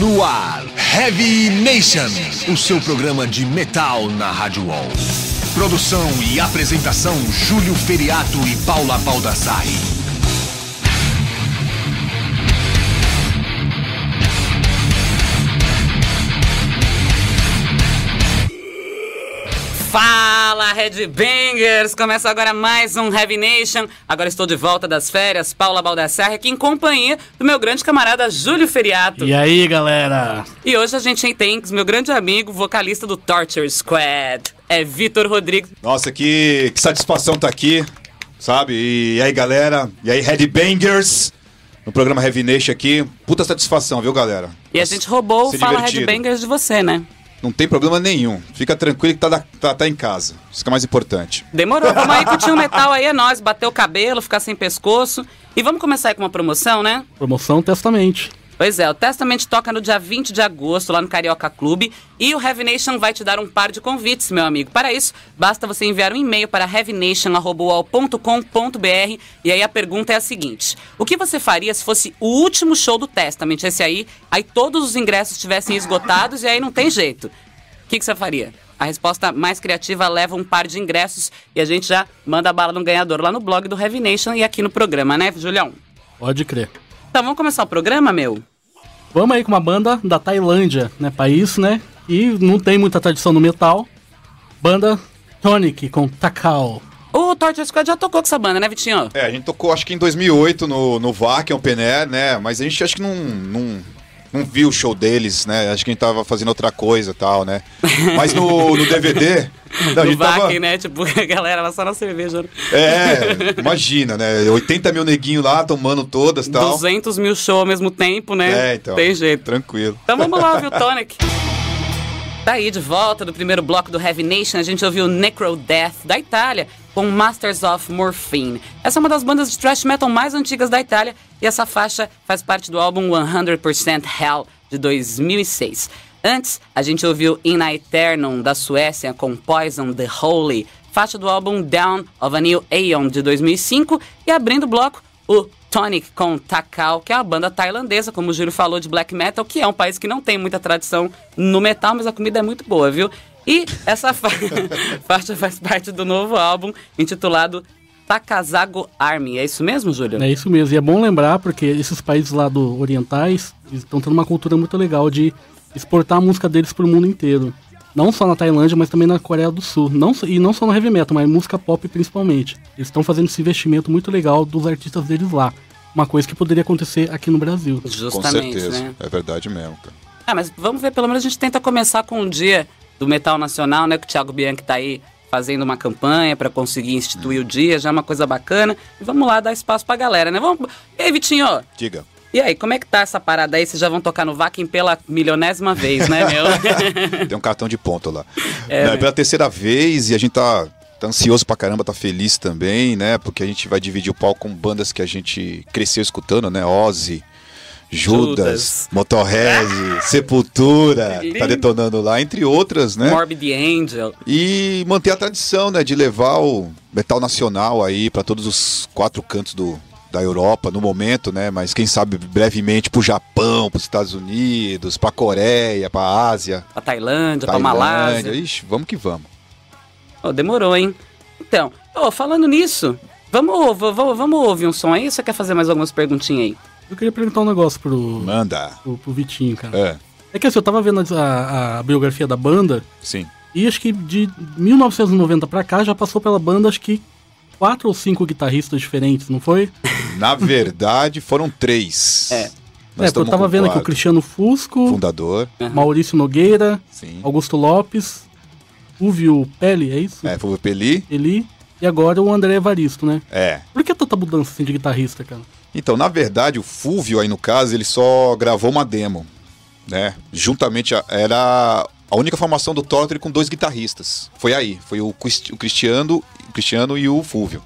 No ar, Heavy Nation, o seu programa de metal na Rádio Wall. Produção e apresentação: Júlio Feriato e Paula Baldassari. Fala, Headbangers! Começa agora mais um Heavy Nation. Agora estou de volta das férias, Paula Baldassarre, aqui em companhia do meu grande camarada Júlio Feriato. E aí, galera? E hoje a gente tem meu grande amigo, vocalista do Torture Squad, é Vitor Rodrigues. Nossa, que, que satisfação tá aqui, sabe? E aí, galera? E aí, Headbangers? No programa Heavy Nation aqui. Puta satisfação, viu, galera? E a gente roubou o Fala Headbangers de você, né? Não tem problema nenhum. Fica tranquilo que tá, tá, tá em casa. Isso que é mais importante. Demorou. Vamos aí curtir um metal aí, é nóis. Bater o cabelo, ficar sem pescoço. E vamos começar aí com uma promoção, né? Promoção Testamente. Pois é, o Testament toca no dia 20 de agosto lá no Carioca Clube e o Heavy vai te dar um par de convites, meu amigo. Para isso, basta você enviar um e-mail para heavynation.com.br e aí a pergunta é a seguinte: O que você faria se fosse o último show do Testament? Esse aí, aí todos os ingressos estivessem esgotados e aí não tem jeito. O que, que você faria? A resposta mais criativa leva um par de ingressos e a gente já manda a bala no ganhador lá no blog do Heavy e aqui no programa, né, Julião? Pode crer. Então vamos começar o programa, meu? Vamos aí com uma banda da Tailândia, né? País, né? E não tem muita tradição no metal. Banda Tonic com Takao. O Torture Squad já tocou com essa banda, né, Vitinho? É, a gente tocou acho que em 2008 no, no VAC, Open Air, né? Mas a gente acho que não, não, não viu o show deles, né? Acho que a gente tava fazendo outra coisa e tal, né? Mas no, no DVD. Não, no VAC, tava... né? Tipo, a galera lá só na cerveja. Né? É, imagina, né? 80 mil neguinhos lá tomando todas e tal. 200 mil shows ao mesmo tempo, né? É, então. Tem jeito. Tranquilo. Então vamos lá, viu, Tonic? Tá aí de volta do primeiro bloco do Heavy Nation, a gente ouviu Necro Death da Itália com Masters of Morphine. Essa é uma das bandas de thrash metal mais antigas da Itália e essa faixa faz parte do álbum 100% Hell de 2006. Antes, a gente ouviu In Aeternum da Suécia com Poison the Holy, faixa do álbum Down of a New Aeon de 2005 e abrindo o bloco o Tonic com Takao, que é uma banda tailandesa, como o Júlio falou, de black metal, que é um país que não tem muita tradição no metal, mas a comida é muito boa, viu? E essa fa faixa faz parte do novo álbum intitulado Takazago Army. É isso mesmo, Júlio? É isso mesmo. E é bom lembrar porque esses países lá do orientais estão tendo uma cultura muito legal de exportar a música deles para o mundo inteiro. Não só na Tailândia, mas também na Coreia do Sul. Não, e não só no heavy metal, mas música pop principalmente. Eles estão fazendo esse investimento muito legal dos artistas deles lá. Uma coisa que poderia acontecer aqui no Brasil. Justamente, Com certeza. Né? É verdade mesmo, cara. Ah, mas vamos ver, pelo menos a gente tenta começar com um dia do metal nacional, né? Que o Thiago Bianchi tá aí fazendo uma campanha para conseguir instituir hum. o dia, já é uma coisa bacana. E vamos lá dar espaço pra galera, né? Vamos... E aí, Vitinho? Diga. E aí, como é que tá essa parada aí? Vocês já vão tocar no Vakin pela milionésima vez, né, meu? Tem um cartão de ponto lá. É, Não, é pela terceira vez e a gente tá, tá ansioso pra caramba, tá feliz também, né? Porque a gente vai dividir o palco com bandas que a gente cresceu escutando, né? Ozzy, Judas, Judas. Motorhead! Sepultura, tá detonando lá, entre outras, né? Morbid Angel. E manter a tradição, né? De levar o metal nacional aí para todos os quatro cantos do, da Europa no momento, né? Mas quem sabe brevemente pro Japão, pros Estados Unidos, pra Coreia, pra Ásia. Pra Tailândia, pra Malásia. Ixi, vamos que vamos. Oh, demorou, hein? Então, oh, falando nisso, vamos, vamos, vamos ouvir um som aí ou você quer fazer mais algumas perguntinhas aí? Eu queria perguntar um negócio pro. Manda. Pro, pro Vitinho, cara. É. É que assim, eu tava vendo a, a biografia da banda. Sim. E acho que de 1990 pra cá já passou pela banda, acho que quatro ou cinco guitarristas diferentes, não foi? Na verdade, foram três. É. Nós é, eu tava vendo aqui o Cristiano Fusco, fundador, uhum. Maurício Nogueira, Sim. Augusto Lopes, Fúvio Peli, é isso? É, Fúvio Peli. Eli. E agora o André Evaristo, né? É. Por que tanta mudança assim de guitarrista, cara? Então, na verdade, o Fúvio aí no caso, ele só gravou uma demo, né? Juntamente, era a única formação do Torture com dois guitarristas. Foi aí, foi o, Cristiano, o Cristiano e o Fúvio.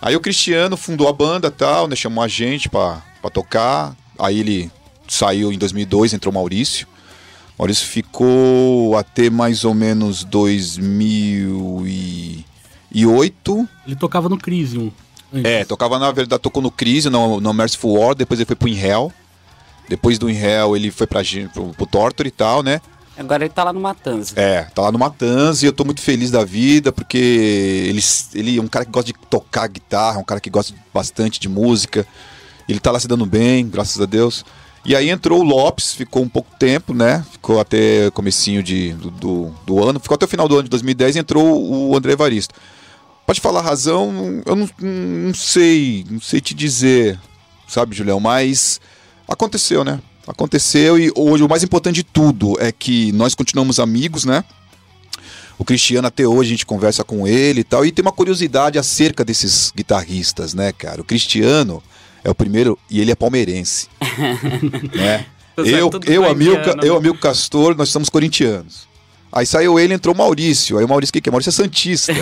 Aí o Cristiano fundou a banda tal, né, chamou a gente pra, pra tocar. Aí ele saiu em 2002, entrou o Maurício. Maurício ficou até mais ou menos 2008. Ele tocava no Crisium. É, tocava na verdade, tocou no Crisium, no, no Merciful War, depois ele foi pro In Hell. Depois do In Hell, ele foi pra, pro, pro Torture e tal, né? Agora ele tá lá no Matanza. É, tá lá no Matanz e eu tô muito feliz da vida porque ele, ele é um cara que gosta de tocar guitarra, um cara que gosta bastante de música. Ele tá lá se dando bem, graças a Deus. E aí entrou o Lopes, ficou um pouco tempo, né? Ficou até comecinho de, do, do, do ano, ficou até o final do ano de 2010 e entrou o André Evaristo. Pode falar a razão, eu não, não sei, não sei te dizer, sabe, Julião, mas aconteceu, né? Aconteceu e hoje o mais importante de tudo é que nós continuamos amigos, né? O Cristiano até hoje a gente conversa com ele e tal. E tem uma curiosidade acerca desses guitarristas, né, cara? O Cristiano é o primeiro e ele é palmeirense. né? Eu, eu, amigo, corintiano, eu, amigo Castor, nós somos corintianos. Aí saiu ele, entrou o Maurício. Aí o Maurício, o que, que é? Maurício é Santista.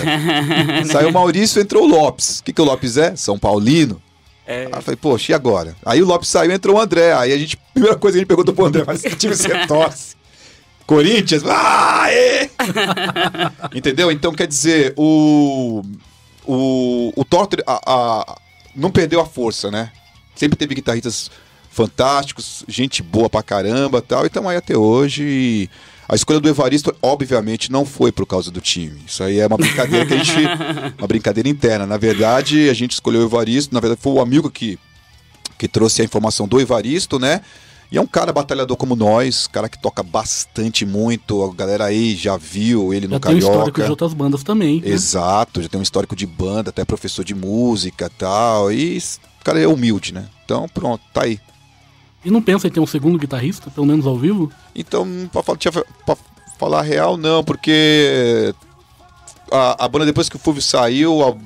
saiu o Maurício, entrou o Lopes. O que, que o Lopes é? São Paulino. É. Aí eu falei, poxa, e agora? Aí o Lopes saiu, entrou o André. Aí a gente, primeira coisa que a gente perguntou pro André, mas que time você torce? Corinthians? Ah, é! Entendeu? Então, quer dizer, o. O, o Torter a- a- não perdeu a força, né? Sempre teve guitarristas fantásticos, gente boa pra caramba tal. E estamos aí até hoje. E a escolha do Evaristo, obviamente, não foi por causa do time. Isso aí é uma brincadeira que a gente. Uma brincadeira interna. Na verdade, a gente escolheu o Evaristo, na verdade, foi o amigo que, que trouxe a informação do Evaristo, né? E é um cara batalhador como nós, cara que toca bastante muito. A galera aí já viu ele no Já tem um histórico Carioca. de outras bandas também. né? Exato, já tem um histórico de banda, até professor de música e tal. E esse cara é humilde, né? Então, pronto, tá aí. E não pensa em ter um segundo guitarrista, pelo menos ao vivo? Então, pra, pra falar real, não, porque a, a banda, depois que o Fulvio saiu, a,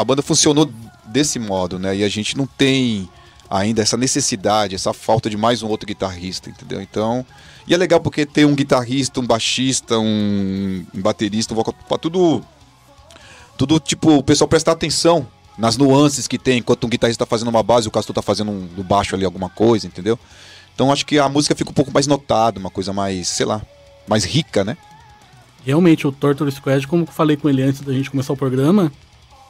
a banda funcionou desse modo, né? E a gente não tem ainda essa necessidade, essa falta de mais um outro guitarrista, entendeu? Então, e é legal porque tem um guitarrista, um baixista, um, um baterista, um vocal, pra tudo, tudo tipo, o pessoal prestar atenção nas nuances que tem, enquanto um guitarrista tá fazendo uma base, o Castor tá fazendo um, no baixo ali alguma coisa, entendeu? Então acho que a música fica um pouco mais notada, uma coisa mais, sei lá, mais rica, né? Realmente, o Torture Squad, como eu falei com ele antes da gente começar o programa,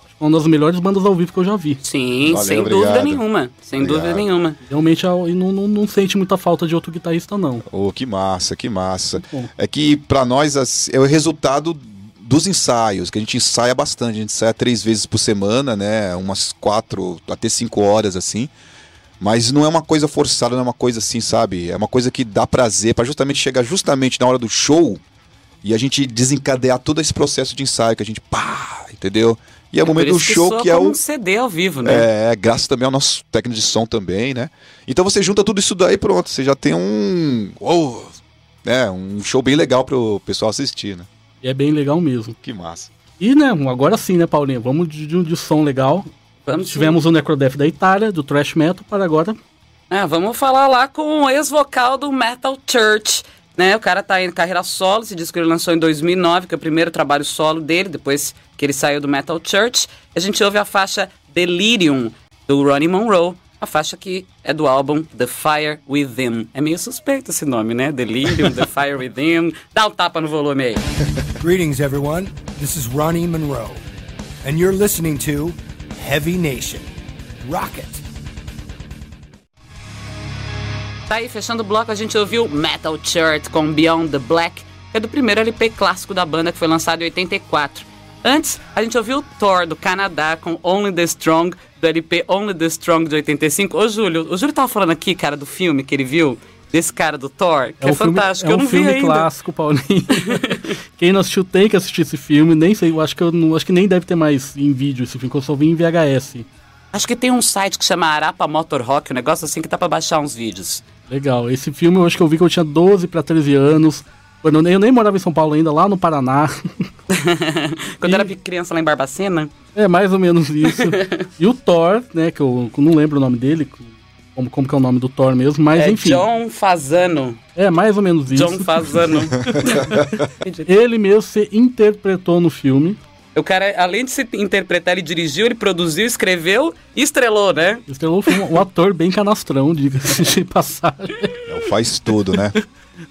acho que é uma das melhores bandas ao vivo que eu já vi. Sim, Valeu, sem obrigado. dúvida nenhuma. Sem Obrigado. dúvida nenhuma. Realmente, e não, não, não sente muita falta de outro guitarrista, não. Oh, que massa, que massa. É que pra nós é o resultado dos ensaios, que a gente ensaia bastante, a gente ensaia três vezes por semana, né? Umas quatro, até cinco horas assim. Mas não é uma coisa forçada, não é uma coisa assim, sabe? É uma coisa que dá prazer pra justamente chegar justamente na hora do show e a gente desencadear todo esse processo de ensaio que a gente pá, entendeu? E é o Por momento do show que é o um CD ao vivo, né? é, graças também ao nosso técnico de som também, né? Então você junta tudo isso daí pronto, você já tem um, uou, né, um show bem legal pro pessoal assistir, né? E é bem legal mesmo. Que massa. E, né, agora sim, né, Paulinho? Vamos de, de, de som legal. Vamos, Tivemos o Necrodeath da Itália, do Thrash Metal, para agora Ah, vamos falar lá com o ex-vocal do Metal Church. Né, o cara tá em carreira solo, esse disco ele lançou em 2009, que é o primeiro trabalho solo dele, depois que ele saiu do Metal Church. A gente ouve a faixa Delirium, do Ronnie Monroe, a faixa que é do álbum The Fire Within. É meio suspeito esse nome, né? Delirium, The Fire Within. Dá um tapa no volume aí. Greetings, everyone. This is Ronnie Monroe, and you're listening to Heavy Nation. Rocket. Tá aí, fechando o bloco, a gente ouviu Metal Church com Beyond the Black, que é do primeiro LP clássico da banda, que foi lançado em 84. Antes, a gente ouviu Thor, do Canadá, com Only the Strong, do LP Only the Strong, de 85. Ô, Júlio, o Júlio tava falando aqui, cara, do filme que ele viu, desse cara do Thor, que é, um filme, fantástico. é eu um filme ainda. clássico, Paulinho. Quem não assistiu tem que assistir esse filme. Nem sei, eu acho que eu não, acho que nem deve ter mais em vídeo esse filme, que eu só vi em VHS. Acho que tem um site que chama Arapa Motor Rock, um negócio assim que dá pra baixar uns vídeos. Legal. Esse filme eu acho que eu vi que eu tinha 12 para 13 anos. Quando eu nem, eu nem morava em São Paulo ainda, lá no Paraná. Quando eu era criança lá em Barbacena, É mais ou menos isso. e o Thor, né, que eu não lembro o nome dele, como, como que é o nome do Thor mesmo, mas é enfim. John Fazano. É mais ou menos isso. John Fazano. Ele mesmo se interpretou no filme. O cara, além de se interpretar, ele dirigiu, ele produziu, escreveu e estrelou, né? Estrelou o filme, um ator bem canastrão, diga-se de passagem. É o faz tudo, né?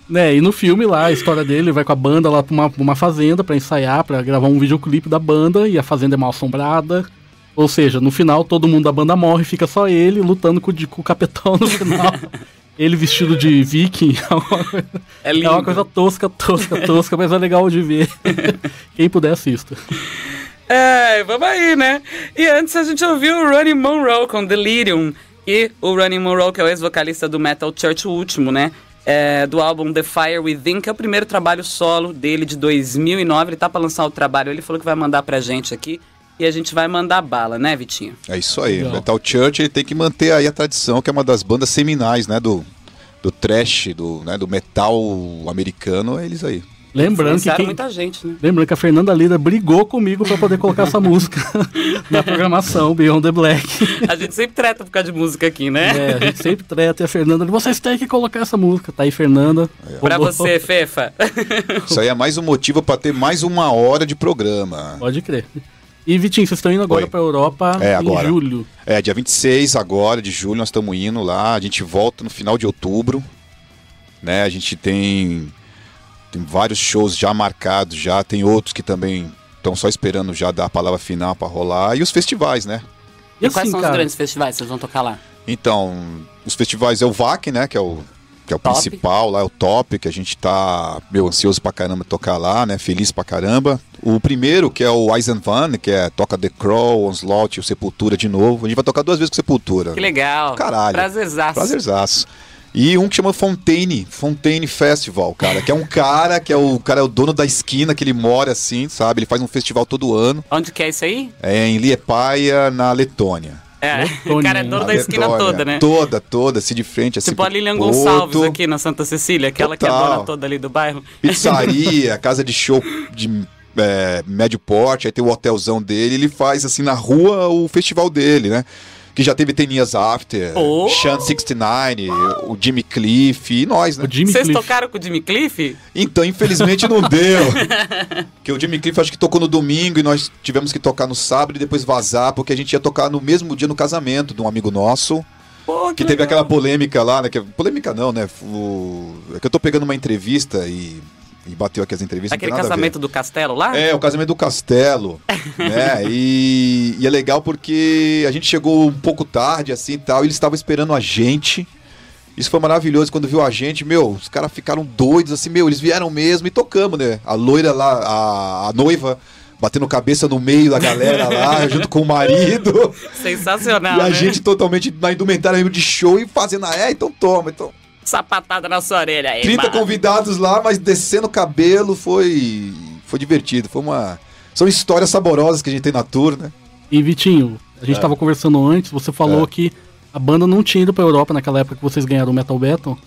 Né, e no filme lá, a história dele, ele vai com a banda lá pra uma, uma fazenda pra ensaiar, pra gravar um videoclipe da banda, e a fazenda é mal assombrada. Ou seja, no final todo mundo da banda morre, fica só ele lutando com, com o capitão no final. ele vestido de viking é uma, É lindo. é uma coisa tosca, tosca, tosca, mas é legal de ver. Quem puder assista. É, vamos aí, né? E antes a gente ouviu o Ronnie Monroe com Delirium. E o Ronnie Monroe, que é o ex-vocalista do Metal Church, o último, né? É, do álbum The Fire Within, que é o primeiro trabalho solo dele de 2009. Ele tá pra lançar o trabalho, ele falou que vai mandar pra gente aqui. E a gente vai mandar bala, né, Vitinho? É isso aí. Legal. Metal Church ele tem que manter aí a tradição, que é uma das bandas seminais, né? Do, do trash, do, né, do metal americano, é eles aí. Lembrando que, quem, muita gente, né? lembrando que a Fernanda Lira brigou comigo pra poder colocar essa música na programação Beyond the Black. A gente sempre treta por causa de música aqui, né? É, a gente sempre treta e a Fernanda, vocês têm que colocar essa música. Tá aí, Fernanda. Pra Rolou. você, Fefa. Isso aí é mais um motivo pra ter mais uma hora de programa. Pode crer. E Vitinho, vocês estão indo agora Oi. pra Europa É, em agora. julho. É, dia 26 agora de julho nós estamos indo lá, a gente volta no final de outubro, né? A gente tem tem vários shows já marcados, já tem outros que também estão só esperando já dar a palavra final para rolar e os festivais, né? E E quais assim, são os cara, grandes festivais que vocês vão tocar lá? Então, os festivais é o VAC, né, que é o que é o Top. principal, lá é o top, que a gente tá, meu, ansioso pra caramba tocar lá, né? Feliz pra caramba. O primeiro, que é o Eisenvan, que é toca The Crow, Onslaught e o Sepultura de novo. A gente vai tocar duas vezes com o Sepultura. Que legal. Caralho. Prazerzaço. Prazerzaço. E um que chama Fontaine, Fontaine Festival, cara, que é um cara que é o cara é o dono da esquina que ele mora assim, sabe? Ele faz um festival todo ano. Onde que é isso aí? É em Liepaja, na Letônia. É, Letônia, o cara é dono da esquina toda, né? Toda, toda, assim de frente, assim. Tipo a Lilian Porto, Gonçalves aqui na Santa Cecília, aquela que é Total. dona toda ali do bairro. Pizzaria, casa de show de é, médio porte, aí tem o hotelzão dele, ele faz assim na rua o festival dele, né? Que já teve Tenias After, Oh! Shan 69, o Jimmy Cliff e nós, né? O Jimmy Vocês Cliff. tocaram com o Jimmy Cliff? Então, infelizmente não deu. Porque o Jimmy Cliff acho que tocou no domingo e nós tivemos que tocar no sábado e depois vazar, porque a gente ia tocar no mesmo dia no casamento de um amigo nosso. Pô, Que teve aquela polêmica lá, né? Que, polêmica não, né? O, é que eu tô pegando uma entrevista e, e bateu aqui as entrevistas. Aquele casamento do castelo lá? É, o casamento do Castelo, né? E, e é legal porque a gente chegou um pouco tarde, assim e tal, e eles estavam esperando a gente. Isso foi maravilhoso quando viu a gente, meu, os caras ficaram doidos, assim, meu, eles vieram mesmo e tocamos, né? A loira lá, a, a noiva, batendo cabeça no meio da galera lá, junto com o marido. Sensacional, e a né? gente totalmente na indumentária mesmo de show e fazendo, ah, é, então toma, então. Sapatada na sua orelha aí, 30 mano. convidados lá, mas descendo o cabelo foi foi divertido. Foi uma são histórias saborosas que a gente tem na tour, né? E Vitinho, a gente tava conversando antes, você falou É. que a banda não tinha ido pra Europa naquela época que vocês ganharam o Metal Battle,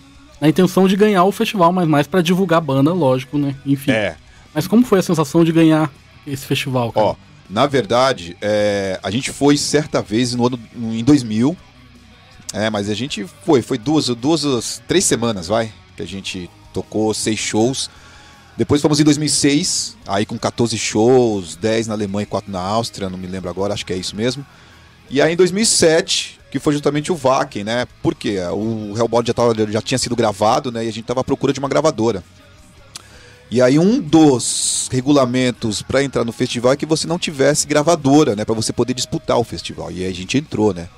na intenção de ganhar o festival, mas mais pra divulgar a banda, lógico, né? Enfim. É. Mas como foi a sensação de ganhar esse festival, cara? Ó, na verdade, é, a gente foi certa vez no ano em 2000. É, mas a gente foi, foi duas, duas, três semanas, vai, que a gente tocou seis shows. Depois fomos em 2006, aí com 14 shows, 10 na Alemanha e 4 na Áustria, não me lembro agora, acho que é isso mesmo. E aí em 2007, que foi justamente o Wacken, né? Porque o Hellbound já, tava, já tinha sido gravado, né? E a gente tava à procura de uma gravadora. E aí um dos regulamentos para entrar no festival é que você não tivesse gravadora, né, para você poder disputar o festival. E aí a gente entrou, né?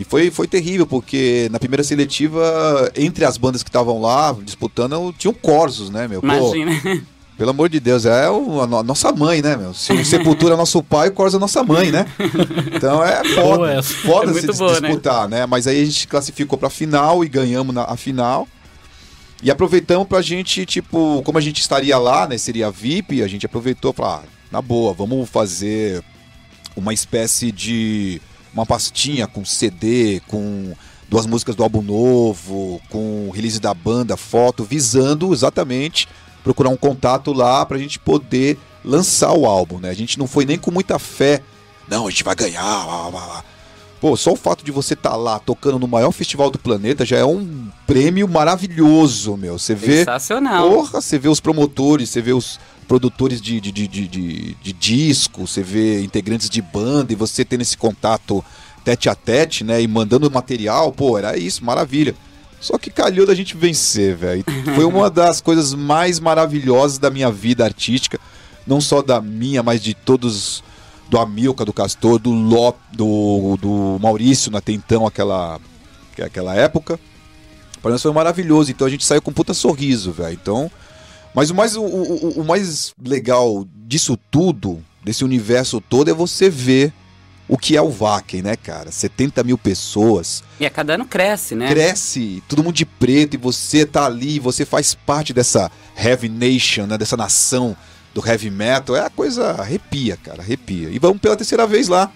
E foi, foi terrível, porque na primeira seletiva, entre as bandas que estavam lá disputando, tinha o Corsos, né, meu? Pô, Imagina. pelo amor de Deus, é o- a, no- a nossa mãe, né, meu? Se o Sepultura é nosso pai, o Corsos é nossa mãe, né? Então é Boa foda, essa. foda É se boa, né? disputar, né? Mas aí a gente classificou pra final e ganhamos na a final. E aproveitamos pra gente, tipo, como a gente estaria lá, né? Seria VIP, a gente aproveitou pra, ah, na boa, vamos fazer uma espécie de. Uma pastinha com CD, com duas músicas do álbum novo, com release da banda, foto, visando exatamente procurar um contato lá pra gente poder lançar o álbum, né? A gente não foi nem com muita fé. Não, a gente vai ganhar. Lá, lá, lá. Pô, só o fato de você estar lá tocando no maior festival do planeta já é um prêmio maravilhoso, meu. Você vê. Sensacional. Porra, você vê os promotores, você vê os produtores de, de, de, de, disco, você vê integrantes de banda e você tendo esse contato tete a tete, né? E mandando material, pô, era isso, maravilha. Só que calhou da gente vencer, velho. Foi uma das coisas mais maravilhosas da minha vida artística. Não só da minha, mas de todos. Do Amilcar, do Castor, do Ló, do, do Maurício, até então, aquela, aquela época. Pra nós foi maravilhoso. Então a gente saiu com um puta sorriso, velho. Então. Mas o mais, o, o, o mais legal disso tudo, desse universo todo, é você ver o que é o Wacken, né, cara? 70 mil pessoas. E a cada ano cresce, né? Cresce, todo mundo de preto, e você tá ali, você faz parte dessa Heavy Nation, né? Dessa nação do heavy metal. É a coisa arrepia, cara, arrepia. E vamos pela terceira vez lá.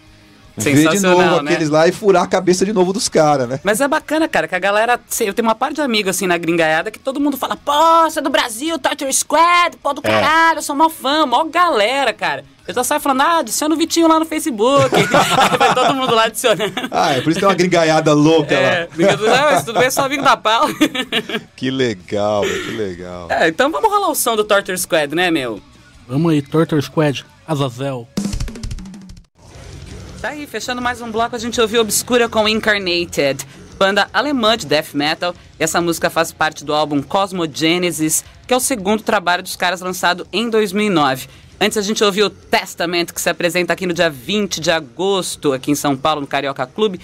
Ver de novo né? aqueles lá e furar a cabeça de novo dos caras, né? Mas é bacana, cara, que a galera. Eu tenho uma parte de amigos assim na gringaiada que todo mundo fala, pô, você é do Brasil, Torture Squad, pô do É. caralho, eu sou mó fã, mó galera, cara. Eu já saio falando, ah, adiciona o Vitinho lá no Facebook. Aí vai todo mundo lá adicionando. Ah, é por isso que tem uma gringaiada louca É, lá. brincadeira, não, mas tudo bem, só amigo da pau. Que legal, que legal. É, então vamos rolar o som do Torture Squad, né, meu? Vamos aí, Torture Squad, Azazel. Tá aí, fechando mais um bloco, a gente ouviu Obscura com Incarnated, banda alemã de death metal. Essa música faz parte do álbum Cosmogenesis, que é o segundo trabalho dos caras lançado em 2009. Antes a gente ouviu Testament, que se apresenta aqui no dia 20 de agosto, aqui em São Paulo, no Carioca Clube.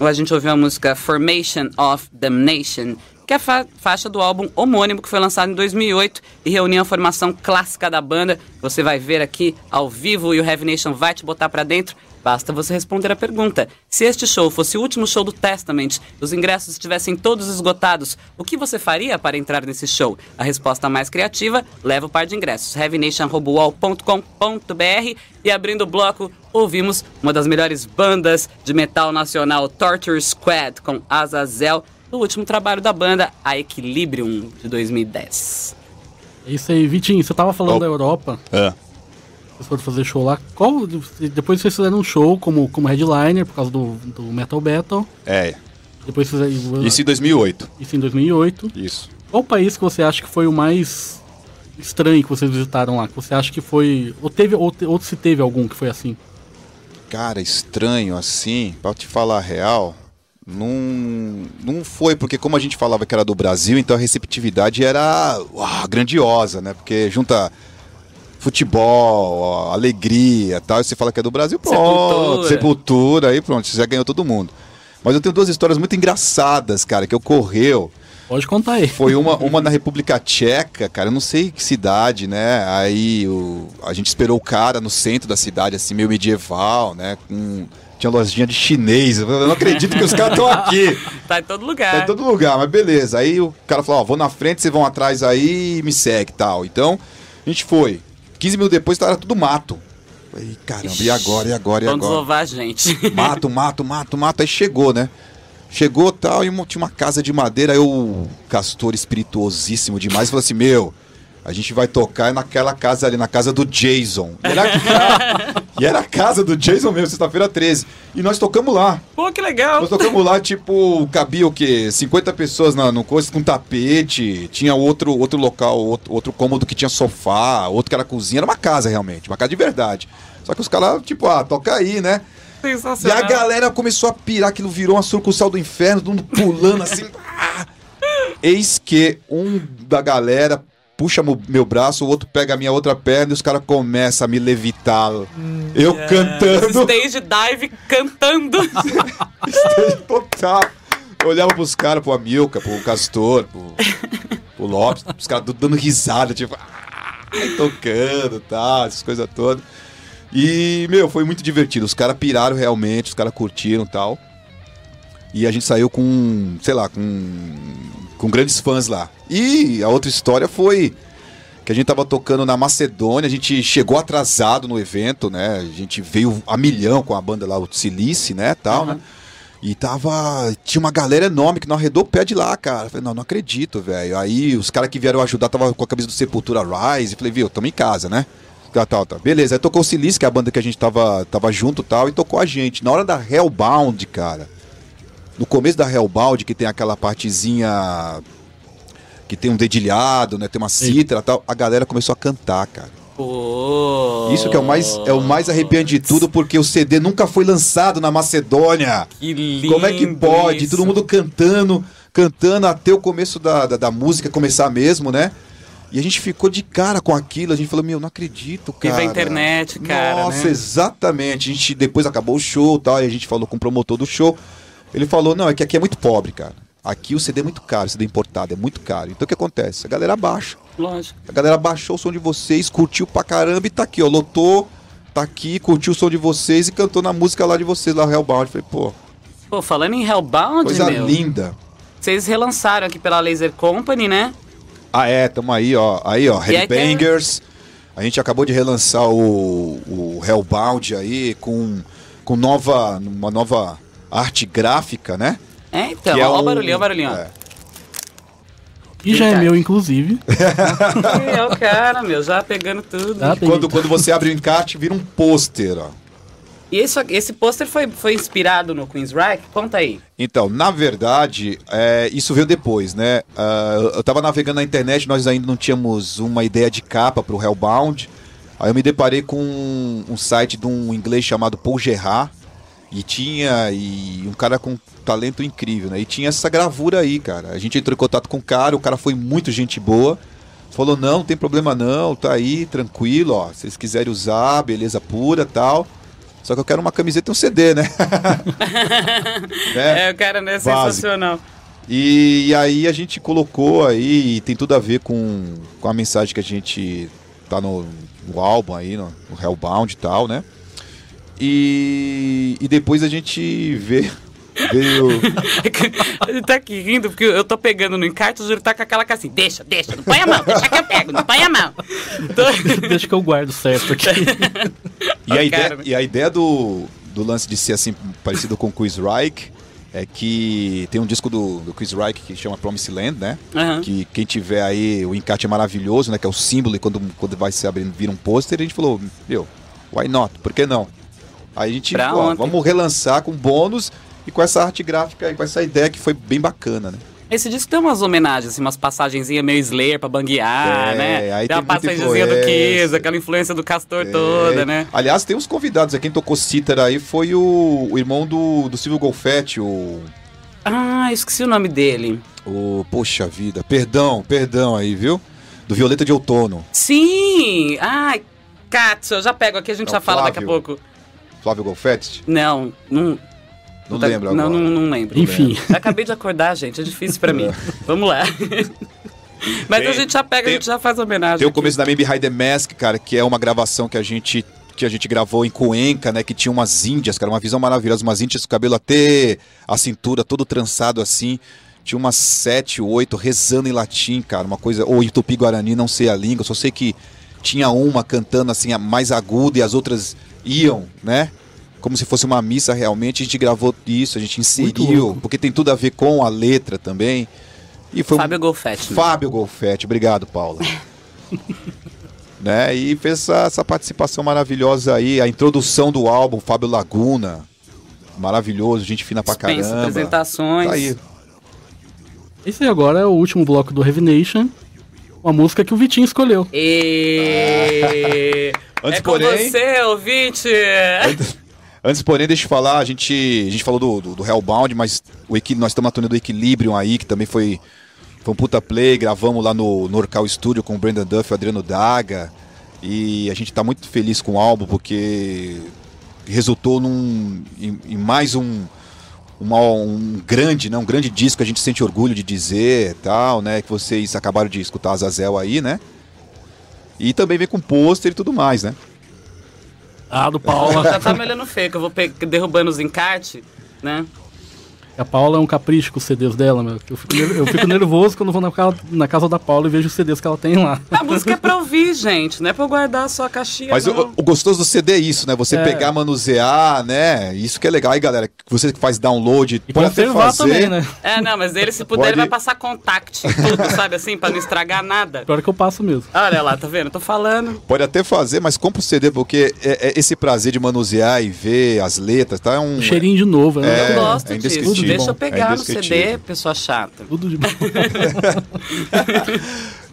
A gente ouviu a música Formation of Damnation, que é a fa- faixa do álbum homônimo que foi lançado em 2008 e reuniu a formação clássica da banda. Você vai ver aqui ao vivo e o Heavy Nation vai te botar pra dentro. Basta você responder a pergunta. Se este show fosse o último show do Testament, os ingressos estivessem todos esgotados, o que você faria para entrar nesse show? A resposta mais criativa leva o par de ingressos. heavynation.com.br e abrindo o bloco, ouvimos uma das melhores bandas de metal nacional, Torture Squad, com Azazel, do último trabalho da banda, A Equilibrium, de 2010. É isso aí, Vitinho, você tava falando Oh. da Europa, É. vocês foram fazer show lá. Qual, depois vocês fizeram um show como, como headliner por causa do, do Metal Battle. É, Depois fizeram isso em 2008. isso em 2008. Isso. Qual país que você acha que foi o mais estranho que vocês visitaram lá? Que você acha que foi. Ou teve, ou, te- ou se teve algum que foi assim? Cara, estranho assim, pra te falar a real, não, não foi, porque como a gente falava que era do Brasil, então a receptividade era uau, grandiosa, né? Porque junta futebol, alegria e tal, e você fala que é do Brasil, pronto, Sepultura. sepultura, aí pronto, você já ganhou todo mundo. Mas eu tenho duas histórias muito engraçadas, cara, que ocorreu. Pode contar aí. Foi uma, uma na República Tcheca, cara, eu não sei que cidade, né? Aí o, a gente esperou o cara no centro da cidade, assim, meio medieval, né? Com, tinha lojinha de chinês. Eu não acredito que os caras estão aqui. Tá em todo lugar. Tá em todo lugar, mas beleza. Aí o cara falou, ó, vou na frente, vocês vão atrás aí e me segue e tal. Então, a gente foi. 15 minutos depois tava tudo mato. Falei, caramba, e agora, e agora, e agora? desovar a gente. Mato, mato, mato, mato. Aí chegou, né? Chegou tal, e uma- tinha uma casa de madeira. Aí o castor espirituosíssimo demais falou assim: Meu, a gente vai tocar naquela casa ali, na casa do Jason. E era, e era a casa do Jason mesmo, sexta-feira 13. E nós tocamos lá. Pô, que legal. Nós tocamos lá, tipo, cabia o quê? 50 pessoas na, no coisa com tapete. Tinha outro, outro local, outro, outro cômodo que tinha sofá, outro que era cozinha. Era uma casa realmente, uma casa de verdade. Só que os caras, tipo, ah, toca aí, né? E a Sensacional. galera começou a pirar, aquilo virou uma sucursal do inferno, todo mundo pulando assim. ah! Eis que um da galera puxa meu braço, o outro pega a minha outra perna e os caras começam a me levitar. Eu cantando. Stage dive cantando. Total. Eu olhava pros caras, pro Amilca, pro Castor, pro, pro Lopes, os caras dando risada, tipo, "Ai", tocando, tá, essas coisas todas. E, meu, foi muito divertido. Os caras piraram realmente, os caras curtiram e tal. E a gente saiu com, sei lá, com, com grandes fãs lá. E a outra história foi que a gente tava tocando na Macedônia, a gente chegou atrasado no evento, né? A gente veio a milhão com a banda lá, o Silice, né, tal, né? E tava. Tinha uma galera enorme que não arredou o pé de lá, cara. Eu Falei, não, não acredito, velho. Aí os caras que vieram ajudar tava com a camisa do Sepultura Rise. Falei, viu, tamo em casa, né? Tá, tá, tá. Beleza, aí tocou o Silice, que é a banda que a gente tava, tava junto e tal, e tocou a gente. Na hora da Hellbound, cara. No começo da Hellbound, que tem aquela partezinha que tem um dedilhado, né? Tem uma cítara e tal. A galera começou a cantar, cara. Pô. Isso que é o mais, é o mais arrepiante de tudo, porque o CD nunca foi lançado na Macedônia. Que lindo. Como é que pode? isso. Todo mundo cantando, cantando até o começo da, da, da música começar mesmo, né? E a gente ficou de cara com aquilo. A gente falou, meu, não acredito, cara. Viva a internet, cara, Nossa, né? exatamente. A gente depois acabou o show e tal. E a gente falou com o promotor do show. Ele falou, não, é que aqui é muito pobre, cara. Aqui o CD é muito caro, o CD importado é muito caro. Então o que acontece? A galera baixa. Lógico. A galera baixou o som de vocês, curtiu pra caramba e tá aqui, ó. Lotou, tá aqui, curtiu o som de vocês e cantou na música lá de vocês, lá Hellbound. Falei, pô, Pô, falando em Hellbound, coisa meu, linda. vocês relançaram aqui pela Laser Company, né? Ah, é, tamo aí, ó. Aí, ó, Headbangers. A gente acabou de relançar o, o Hellbound aí com, com nova, uma nova arte gráfica, né? É, então, Que é ó, o barulhinho, ó o barulhinho, é. E já é meu, inclusive. É o cara, meu, já pegando tudo. Tem- Quando, quando você abre o encarte, vira um pôster, ó. E esse, esse pôster foi, foi inspirado no Queensryche? Conta aí. Então, na verdade, é, isso veio depois, né? Ah, eu- eu tava navegando na internet, nós ainda não tínhamos uma ideia de capa pro Hellbound. Aí eu me deparei com um, um site de um inglês chamado Paul Gerard. E tinha e um cara com talento incrível, né? E tinha essa gravura aí, cara. A gente entrou em contato com o cara, o cara foi muito gente boa. Falou, não, não tem problema não, tá aí, tranquilo, ó. Se vocês quiserem usar, beleza pura tal. Só que eu quero uma camiseta e um CD, né? Né? É, o cara, né? Básico. Sensacional. E, e aí a gente colocou aí, e tem tudo a ver com, com a mensagem que a gente tá no, no álbum aí, no, no Hellbound e tal, né? E, e depois a gente vê. Veio. Ele tá aqui rindo, porque eu tô pegando no encarte, o Júlio tá com aquela cara assim, deixa, deixa, não põe a mão, deixa que eu pego, não põe a mão. Tô- Deixa que eu guardo certo aqui. E a, ideia, e a ideia do, do lance de ser assim, parecido com o Chris Reich, é que tem um disco do, do Chris Reich que chama Promised Land, né? Aham. Que quem tiver aí, o encarte é maravilhoso, né? Que é o símbolo, e quando, quando vai se abrindo, vira um pôster, a gente falou, meu, why not? Por que não? Aí a gente, Pra ó, ontem. vamos relançar com bônus e com essa arte gráfica e com essa ideia que foi bem bacana, né? Esse disco tem umas homenagens, assim, umas passagenzinhas meio Slayer pra banguear, É, né? aí tem uma passagenzinha do. Kiss, aquela influência do Castor toda, É. né? Aliás, tem uns convidados quem tocou cítara aí foi o, o irmão do, do Silvio Golfetti, o, Ah, esqueci o nome dele. o... Poxa vida, perdão, perdão aí, viu? Do Violeta de Outono, Sim! Ai, Katsu, eu já pego aqui, a gente É já fala daqui a pouco. Flávio Golfetti. Não, não. Não tá- lembro não, agora. Não, não lembro. Enfim. Acabei de acordar, gente, é difícil pra mim. Vamos lá. Mas Tem- a gente já pega, tem- a gente já faz homenagem. Tem o aqui. começo da Man Behind the Mask, cara, que é uma gravação que a gente que a gente gravou em Cuenca, né, que tinha umas índias, cara, uma visão maravilhosa, umas índias com o cabelo até a cintura, todo trançado assim. Tinha umas sete, oito rezando em latim, cara, uma coisa, ou em tupi-guarani, não sei a língua, só sei que tinha uma cantando assim, a mais aguda e as outras iam, né? Como se fosse uma missa realmente, a gente gravou isso, a gente inseriu, porque tem tudo a ver com a letra também. E foi um- Fábio Golfetti. né? Fábio Golfetti, obrigado, Paula. né? E fez essa, essa participação maravilhosa aí, a introdução do álbum, Fábio Laguna. Maravilhoso, gente fina pra Dispensa caramba. apresentações. Tá aí. Esse agora é o último bloco do Heavy Nation. Uma música que o Vitinho escolheu. E... Antes, é com porém- você, ouvinte! Antes, porém, deixa eu falar, a gente, a gente falou do, do, do Hellbound, mas o equi, nós estamos na turnê do Equilibrium aí, que também foi, foi um puta play, gravamos lá no, no Orcal Studio com o Brandon Duff e o Adriano Daga. E a gente tá muito feliz com o álbum, porque resultou num, em, em mais um, uma- um grande, né, um grande disco, a gente sente orgulho de dizer tal, né, que vocês acabaram de escutar a Zazel aí, né? E também vem com pôster e tudo mais, né? Ah, do Paula. Já tá me olhando feio, que eu vou derrubando os encartes, né? A Paula é um capricho com os CDs dela, meu. Eu fico, eu fico nervoso quando vou na, ca- na casa da Paula e vejo os CDs que ela tem lá. A música é pra ouvir, gente, não é pra eu guardar só a caixinha, Mas não. o, o gostoso do CD é isso, né? Você É. pegar, manusear, né? Isso que é legal. Aí, galera, você que faz download, E pode até fazer. também, né? É, não, mas ele, se puder, Pode- ele vai passar contact tudo, sabe assim, pra não estragar nada. Pior que eu passo mesmo. Olha lá, tá vendo? Eu tô falando. Pode até fazer, mas compra o CD, porque é, é esse prazer de manusear e ver as letras, tá? É um. Um cheirinho de novo, né? É, Eu gosto é disso. indescritível. Deixa eu É pegar no CD, pessoa chata. Tudo de bom.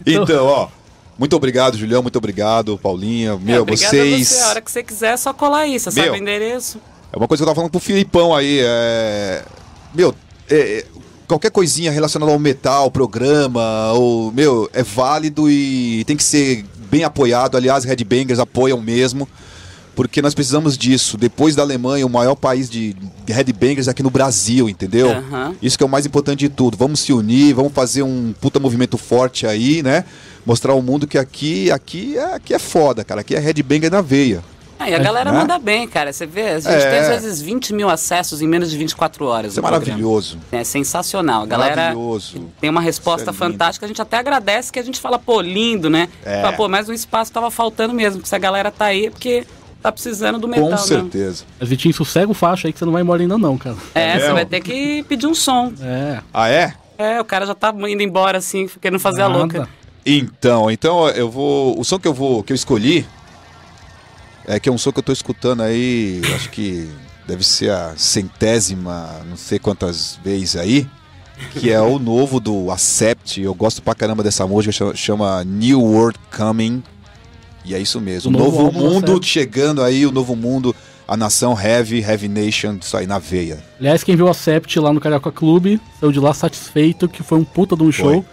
Então, ó. Muito obrigado, Julião. Muito obrigado, Paulinha. Meu, é, vocês. a você. A hora que você quiser, é só colar aí. Você sabe Meu. o endereço. É uma coisa que eu tava falando pro Filipão aí. É... Meu, é, é, qualquer coisinha relacionada ao metal, programa, ou, meu, é válido e tem que ser bem apoiado. Aliás, Headbangers apoiam mesmo. Porque nós precisamos disso. Depois da Alemanha, o maior país de headbangers é aqui no Brasil, entendeu? Aham. Isso que é o mais importante de tudo. Vamos se unir, vamos fazer um puta movimento forte aí, né? Mostrar ao mundo que aqui, aqui, é, aqui é foda, cara. Aqui é headbanger na veia. Ah, e a galera né? manda bem, cara. Você vê, a gente É. tem às vezes 20 mil acessos em menos de 24 horas. Isso é no programa. maravilhoso. É sensacional. A galera Maravilhoso. tem uma resposta é fantástica. A gente até agradece que a gente fala, pô, lindo, né? É. Fala, pô, mas o espaço tava faltando mesmo. Se a galera tá aí, é porque tá precisando do metal, Com né? certeza. Mas Vitinho, sossega o faixa aí que você não vai embora ainda não, cara. É, você mesmo? vai ter que pedir um som. É. Ah, é? É, o cara já tá indo embora, assim, querendo fazer a nada. louca. Então, então eu vou. O som que eu vou. que eu escolhi é que é um som que eu tô escutando aí, acho que deve ser a centésima, não sei quantas vezes aí. Que é o novo do Accept. Eu gosto pra caramba dessa música, chama, chama New World Coming. E é isso mesmo. O novo novo do mundo chegando aí, o novo mundo, a nação Heavy, Heavy Nation, isso aí na veia. Aliás, quem viu a Sept lá no Carioca Clube, saiu de lá satisfeito, que foi um puta de um show.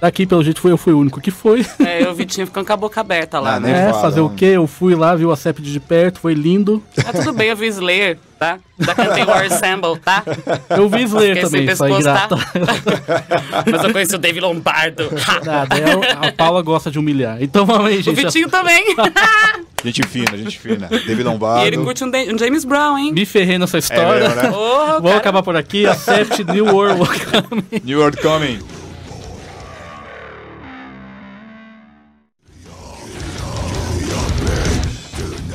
Daqui, pelo jeito, foi eu fui o único que foi. É, eu vi Vitinho ficando com a boca aberta lá, Ah, né? É, fala, fazer o não. quê? Eu fui lá, vi o Acept de perto, foi lindo. Mas tudo bem, eu vi Slayer, tá? Já cantei War Assemble, tá? Eu vi Slayer Fiquei também, pescoço, tá? Mas eu conheci o Dave Lombardo. Nada, é, a Paula gosta de humilhar. Então vamos aí, O gente. Vitinho também. Gente fina, gente fina. David Lombardo. E ele curte um, Da- um James Brown, hein? Me ferrei nessa história. mesmo, né? Porra, Vamos cara. acabar por aqui. Acept New World. New World Coming.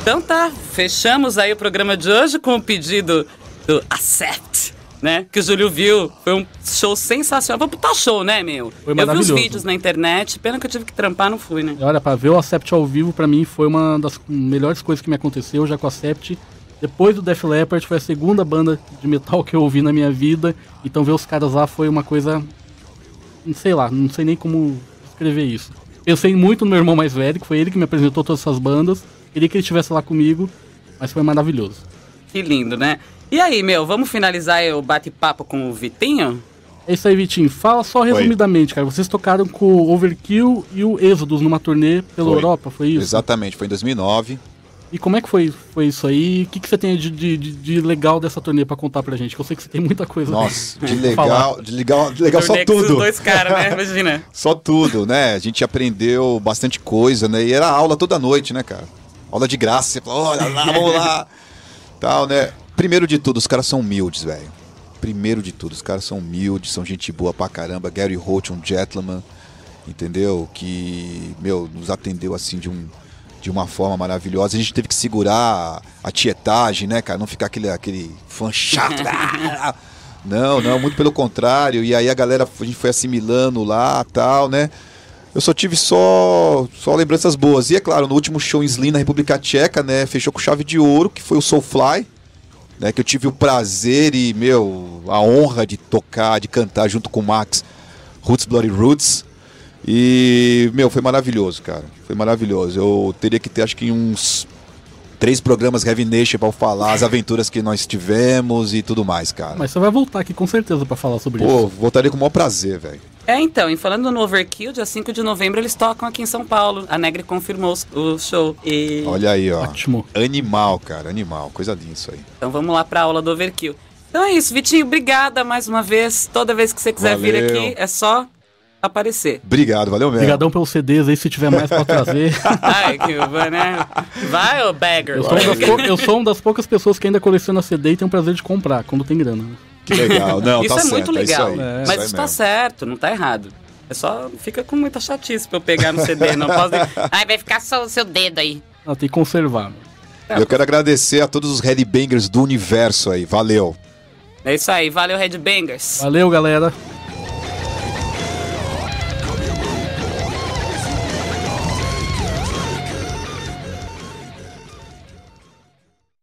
Então tá, fechamos aí o programa de hoje com o pedido do Accept, né? Que o Júlio viu. Foi um show sensacional. Foi um puta show, né, meu? Foi eu vi os vídeos na internet, pena que eu tive que trampar, não fui, né? Olha, pra ver o Acept ao vivo, pra mim, foi uma das melhores coisas que me aconteceu já com o Acept. Depois do Def Leppard, foi a segunda banda de metal que eu ouvi na minha vida. Então ver os caras lá foi uma coisa. Não sei lá, não sei nem como escrever isso. Pensei muito no meu irmão mais velho, que foi ele que me apresentou todas essas bandas. Queria que ele estivesse lá comigo, mas foi maravilhoso. Que lindo, né? E aí, meu, vamos finalizar o bate-papo com o Vitinho? É isso aí, Vitinho. Fala só resumidamente, cara. Vocês tocaram com o Overkill e o Exodus numa turnê pela Foi. Europa, foi isso? Exatamente, foi em 2009. E como é que foi, foi isso aí? O que, que você tem de, de, de- legal dessa turnê pra contar pra gente? Que eu sei que você tem muita coisa. Nossa, de legal, de legal, de legal só tudo. dois caras, né? Imagina. Só tudo, né? A gente aprendeu bastante coisa, né? E era aula toda noite, né, cara? Aula de graça, você fala, olha lá, vamos lá. Tal, né? Primeiro de tudo, os caras são humildes, velho. Primeiro de tudo, os caras são humildes, são gente boa pra caramba. Gary Holt, um gentleman, entendeu? Que, meu, nos atendeu assim de um de uma forma maravilhosa. A gente teve que segurar a, tietagem, né, cara? Não ficar aquele, aquele fã chato. Não, não, muito pelo contrário. E aí a galera, a gente foi assimilando lá tal, né? Eu só tive só, só lembranças boas. E é claro, no último show em Slim na República Tcheca, né? Fechou com chave de ouro, que foi o Soulfly. Né, que eu tive o prazer e, meu, a honra de tocar, de cantar junto com o Max Roots Bloody Roots. E, meu, foi maravilhoso, cara. Foi maravilhoso. Eu teria que ter, acho que uns três programas Heavy Nation pra eu falar as aventuras que nós tivemos e tudo mais, cara. Mas você vai voltar aqui com certeza pra falar sobre Pô, isso. voltaria com o maior prazer, velho. É, então, e falando no Overkill, dia 5 de novembro eles tocam aqui em São Paulo. A Negre confirmou o show. E... Olha aí, ó. Ótimo. Animal, cara, animal. Coisa linda isso aí. Então vamos lá pra aula do Overkill. Então é isso, Vitinho, obrigada mais uma vez. Toda vez que você quiser vir Valeu. aqui, é só aparecer. Obrigado, valeu mesmo. Obrigadão pelos CDs aí, se tiver mais pra trazer. Ai, que, né? Vai, ô bagger. Eu sou, uma das pou- eu sou uma das poucas pessoas que ainda coleciona CD e tem o prazer de comprar, quando tem grana. Que legal. Não, isso tá é certo, muito é isso legal. aí, É. Mas isso tá mesmo. certo, não tá errado. É só fica com muita chatice pra eu pegar no CD. Não posso. Ai, vai ficar só o seu dedo aí. Não, tem que conservar. meu. Eu quero agradecer a todos os headbangers do universo aí. Valeu. É isso aí, valeu, Headbangers. Valeu, galera.